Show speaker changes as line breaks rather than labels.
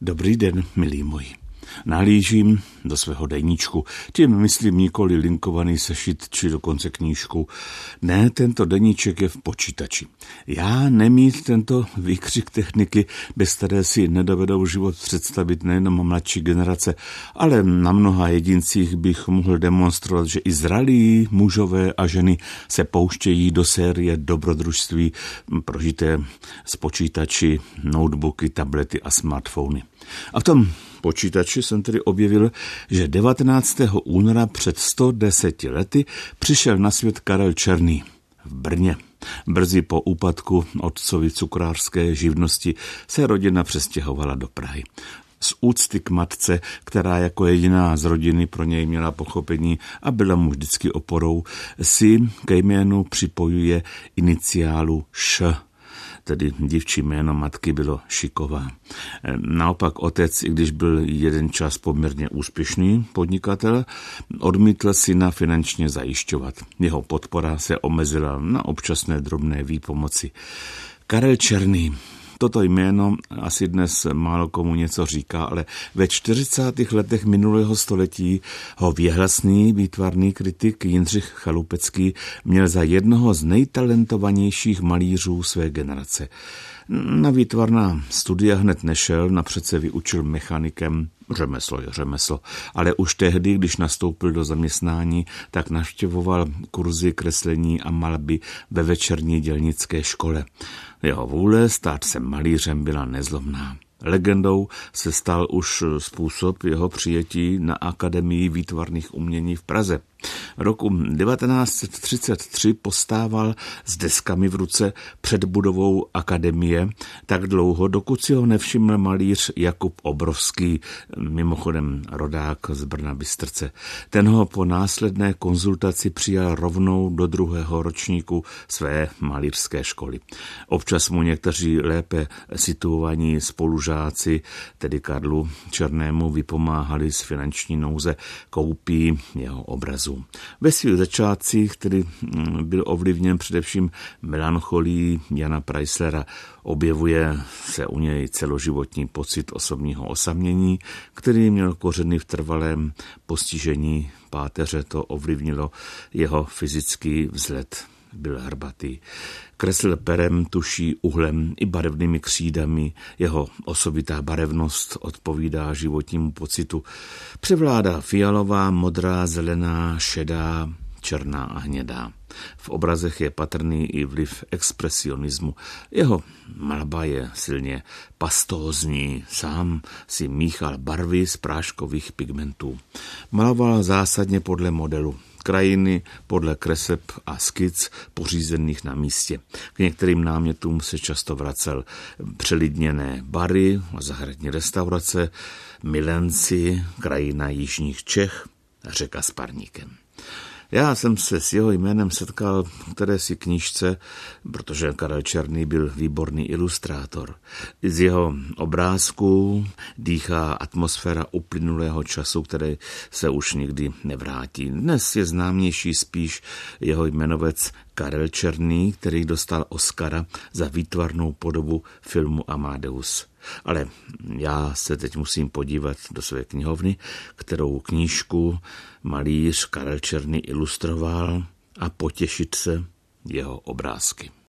Dobrý den, milí moji. Nahlížím do svého deníčku, tím myslím nikoli linkovaný sešit či dokonce knížku. Ne, tento deníček je v počítači. Já nemít tento výkřik techniky, bez které si nedovedou život představit nejenom mladší generace, ale na mnoha jedincích bych mohl demonstrovat, že i zralí mužové a ženy se pouštějí do série dobrodružství prožité z počítači, notebooky, tablety a smartfony. A v tom počítači jsem tedy objevil, že 19. února před 110 lety přišel na svět Karel Černý v Brně. Brzy po úpadku otcovi cukrářské živnosti se rodina přestěhovala do Prahy. Z úcty k matce, která jako jediná z rodiny pro něj měla pochopení a byla mu vždycky oporou, si ke jménu připojuje iniciálu Š tedy dívčí jméno matky bylo Šiková. Naopak otec, i když byl jeden čas poměrně úspěšný podnikatel, odmítl syna finančně zajišťovat. Jeho podpora se omezila na občasné drobné výpomoci. Karel Černý Toto jméno asi dnes málo komu něco říká, ale ve 40. letech minulého století ho věhlasný výtvarný kritik Jindřich Chalupecký měl za jednoho z nejtalentovanějších malířů své generace. Na výtvarná studia hned nešel, napřed se vyučil mechanikem, řemeslo je řemeslo, ale už tehdy, když nastoupil do zaměstnání, tak navštěvoval kurzy kreslení a malby ve večerní dělnické škole. Jeho vůle stát se malířem byla nezlomná. Legendou se stal už způsob jeho přijetí na Akademii výtvarných umění v Praze. Roku 1933 postával s deskami v ruce před budovou akademie tak dlouho, dokud si ho nevšiml malíř Jakub Obrovský, mimochodem rodák z Brna Bystrce. Ten ho po následné konzultaci přijal rovnou do druhého ročníku své malířské školy. Občas mu někteří lépe situovaní spolužáci, tedy Karlu Černému, vypomáhali z finanční nouze koupí jeho obrazu. Ve svých začátcích, který mm, byl ovlivněn především melancholí Jana Preislera, objevuje se u něj celoživotní pocit osobního osamění, který měl kořeny v trvalém postižení páteře, to ovlivnilo jeho fyzický vzhled byl hrbatý. Kresl perem, tuší, uhlem i barevnými křídami. Jeho osobitá barevnost odpovídá životnímu pocitu. Převládá fialová, modrá, zelená, šedá, černá a hnědá. V obrazech je patrný i vliv expresionismu. Jeho malba je silně pastózní, sám si míchal barvy z práškových pigmentů. Maloval zásadně podle modelu krajiny podle kreseb a skic pořízených na místě. K některým námětům se často vracel přelidněné bary a zahradní restaurace, milenci, krajina jižních Čech, řeka s parníkem. Já jsem se s jeho jménem setkal v které si knížce, protože Karel Černý byl výborný ilustrátor. Z jeho obrázků dýchá atmosféra uplynulého času, který se už nikdy nevrátí. Dnes je známější spíš jeho jmenovec Karel Černý, který dostal Oscara za výtvarnou podobu filmu Amadeus. Ale já se teď musím podívat do své knihovny, kterou knížku malíř Karel Černý ilustroval a potěšit se jeho obrázky.